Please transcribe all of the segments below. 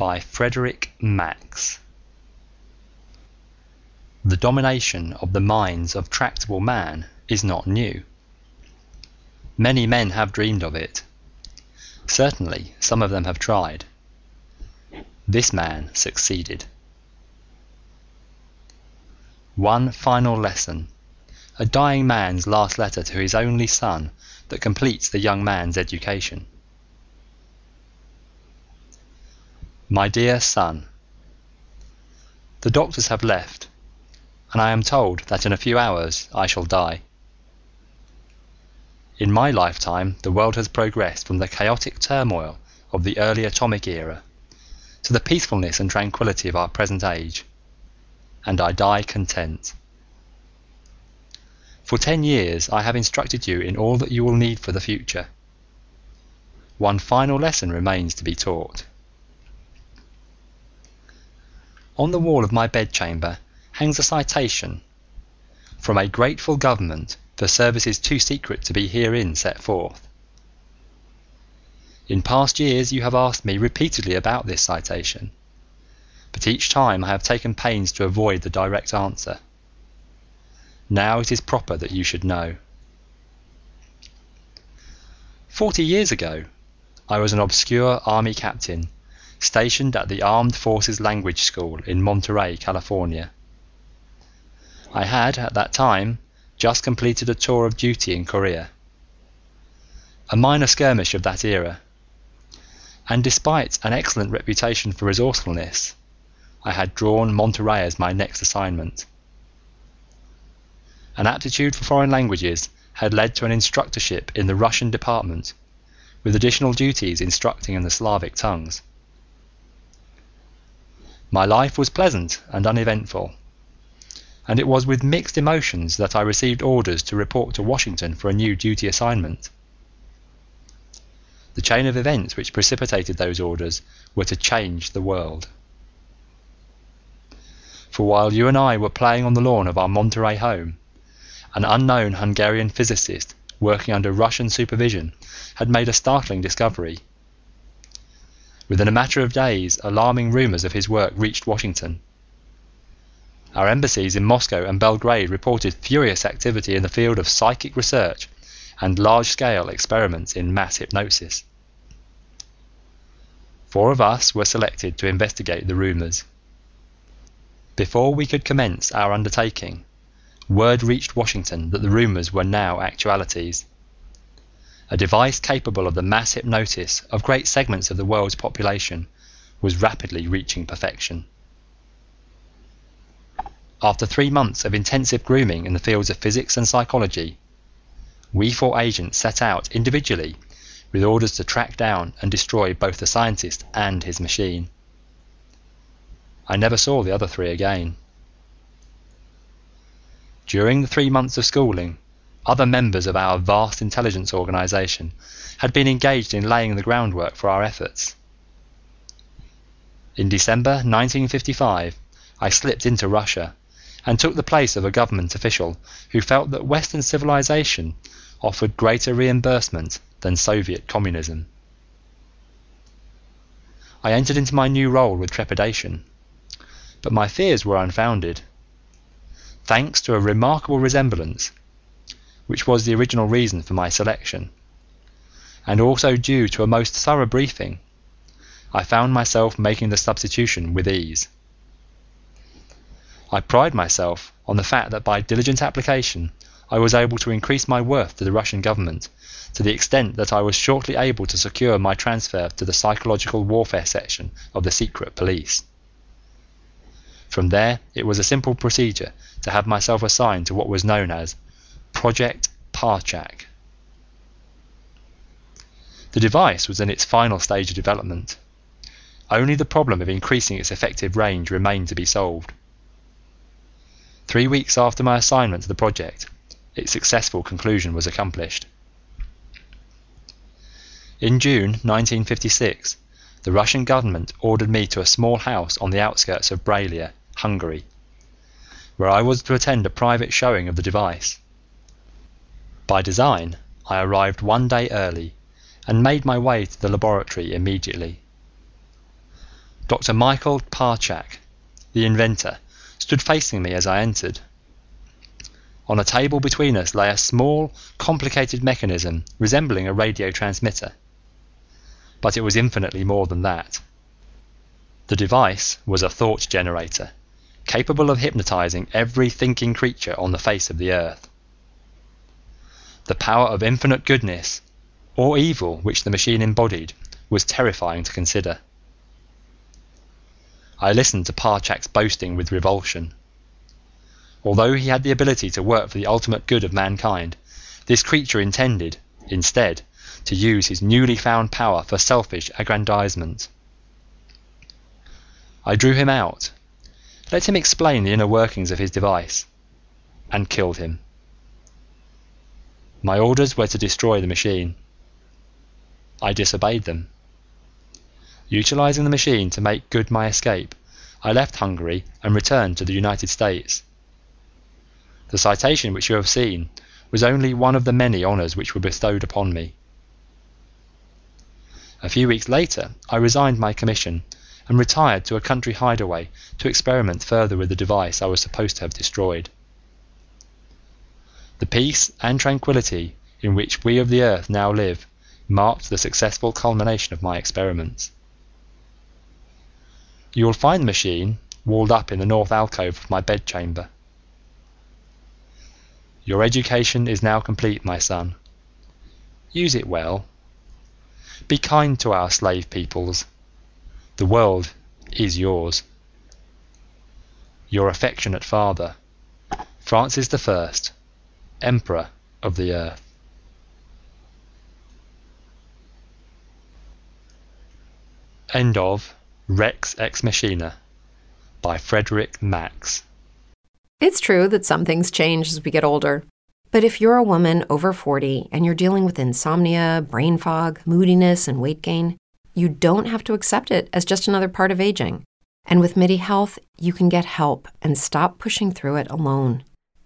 by Frederick Max. The domination of the minds of tractable man is not new. Many men have dreamed of it. Certainly, some of them have tried. This man succeeded. One final lesson, a dying man's last letter to his only son that completes the young man's education. My dear son, The doctors have left, and I am told that in a few hours I shall die. In my lifetime the world has progressed from the chaotic turmoil of the early atomic era to the peacefulness and tranquility of our present age, and I die content. For ten years I have instructed you in all that you will need for the future. One final lesson remains to be taught. On the wall of my bedchamber hangs a citation from a grateful government for services too secret to be herein set forth. In past years you have asked me repeatedly about this citation, but each time I have taken pains to avoid the direct answer. Now it is proper that you should know. Forty years ago, I was an obscure army captain stationed at the Armed Forces Language School in Monterey, California. I had, at that time, just completed a tour of duty in Korea, a minor skirmish of that era, and despite an excellent reputation for resourcefulness, I had drawn Monterey as my next assignment. An aptitude for foreign languages had led to an instructorship in the Russian department, with additional duties instructing in the Slavic tongues. My life was pleasant and uneventful, and it was with mixed emotions that I received orders to report to Washington for a new duty assignment. The chain of events which precipitated those orders were to change the world. For while you and I were playing on the lawn of our Monterey home, an unknown Hungarian physicist working under Russian supervision had made a startling discovery Within a matter of days, alarming rumors of his work reached Washington. Our embassies in Moscow and Belgrade reported furious activity in the field of psychic research and large-scale experiments in mass hypnosis. Four of us were selected to investigate the rumors. Before we could commence our undertaking, word reached Washington that the rumors were now actualities a device capable of the mass hypnosis of great segments of the world's population was rapidly reaching perfection. After three months of intensive grooming in the fields of physics and psychology, we four agents set out individually with orders to track down and destroy both the scientist and his machine. I never saw the other three again. During the three months of schooling, other members of our vast intelligence organization had been engaged in laying the groundwork for our efforts. In December 1955, I slipped into Russia and took the place of a government official who felt that Western civilization offered greater reimbursement than Soviet communism. I entered into my new role with trepidation, but my fears were unfounded. Thanks to a remarkable resemblance which was the original reason for my selection, and also due to a most thorough briefing, I found myself making the substitution with ease. I pride myself on the fact that by diligent application I was able to increase my worth to the Russian government to the extent that I was shortly able to secure my transfer to the psychological warfare section of the secret police. From there, it was a simple procedure to have myself assigned to what was known as Project Parchak. The device was in its final stage of development. Only the problem of increasing its effective range remained to be solved. Three weeks after my assignment to the project, its successful conclusion was accomplished. In June 1956, the Russian government ordered me to a small house on the outskirts of Braila, Hungary, where I was to attend a private showing of the device. By design, I arrived one day early and made my way to the laboratory immediately. Dr. Michael Parchak, the inventor, stood facing me as I entered. On a table between us lay a small, complicated mechanism resembling a radio transmitter but it was infinitely more than that. The device was a thought generator, capable of hypnotizing every thinking creature on the face of the earth. The power of infinite goodness, or evil, which the machine embodied, was terrifying to consider. I listened to Parchak's boasting with revulsion. Although he had the ability to work for the ultimate good of mankind, this creature intended, instead, to use his newly found power for selfish aggrandizement. I drew him out, let him explain the inner workings of his device, and killed him. My orders were to destroy the machine. I disobeyed them. Utilizing the machine to make good my escape, I left Hungary and returned to the United States. The citation which you have seen was only one of the many honours which were bestowed upon me. A few weeks later I resigned my commission and retired to a country hideaway to experiment further with the device I was supposed to have destroyed. The peace and tranquility in which we of the earth now live marked the successful culmination of my experiments. You will find the machine walled up in the north alcove of my bedchamber. Your education is now complete, my son. Use it well be kind to our slave peoples. The world is yours. Your affectionate father, Francis I, Emperor of the Earth. End of Rex Ex Machina by Frederick Max. It's true that some things change as we get older. But if you're a woman over 40 and you're dealing with insomnia, brain fog, moodiness, and weight gain, you don't have to accept it as just another part of aging. And with MIDI Health, you can get help and stop pushing through it alone.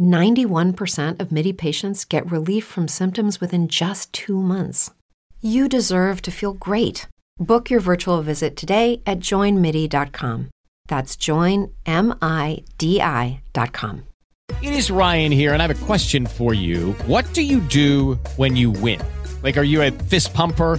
91% of MIDI patients get relief from symptoms within just two months. You deserve to feel great. Book your virtual visit today at joinmidi.com. That's joinmidi.com. It is Ryan here, and I have a question for you. What do you do when you win? Like, are you a fist pumper?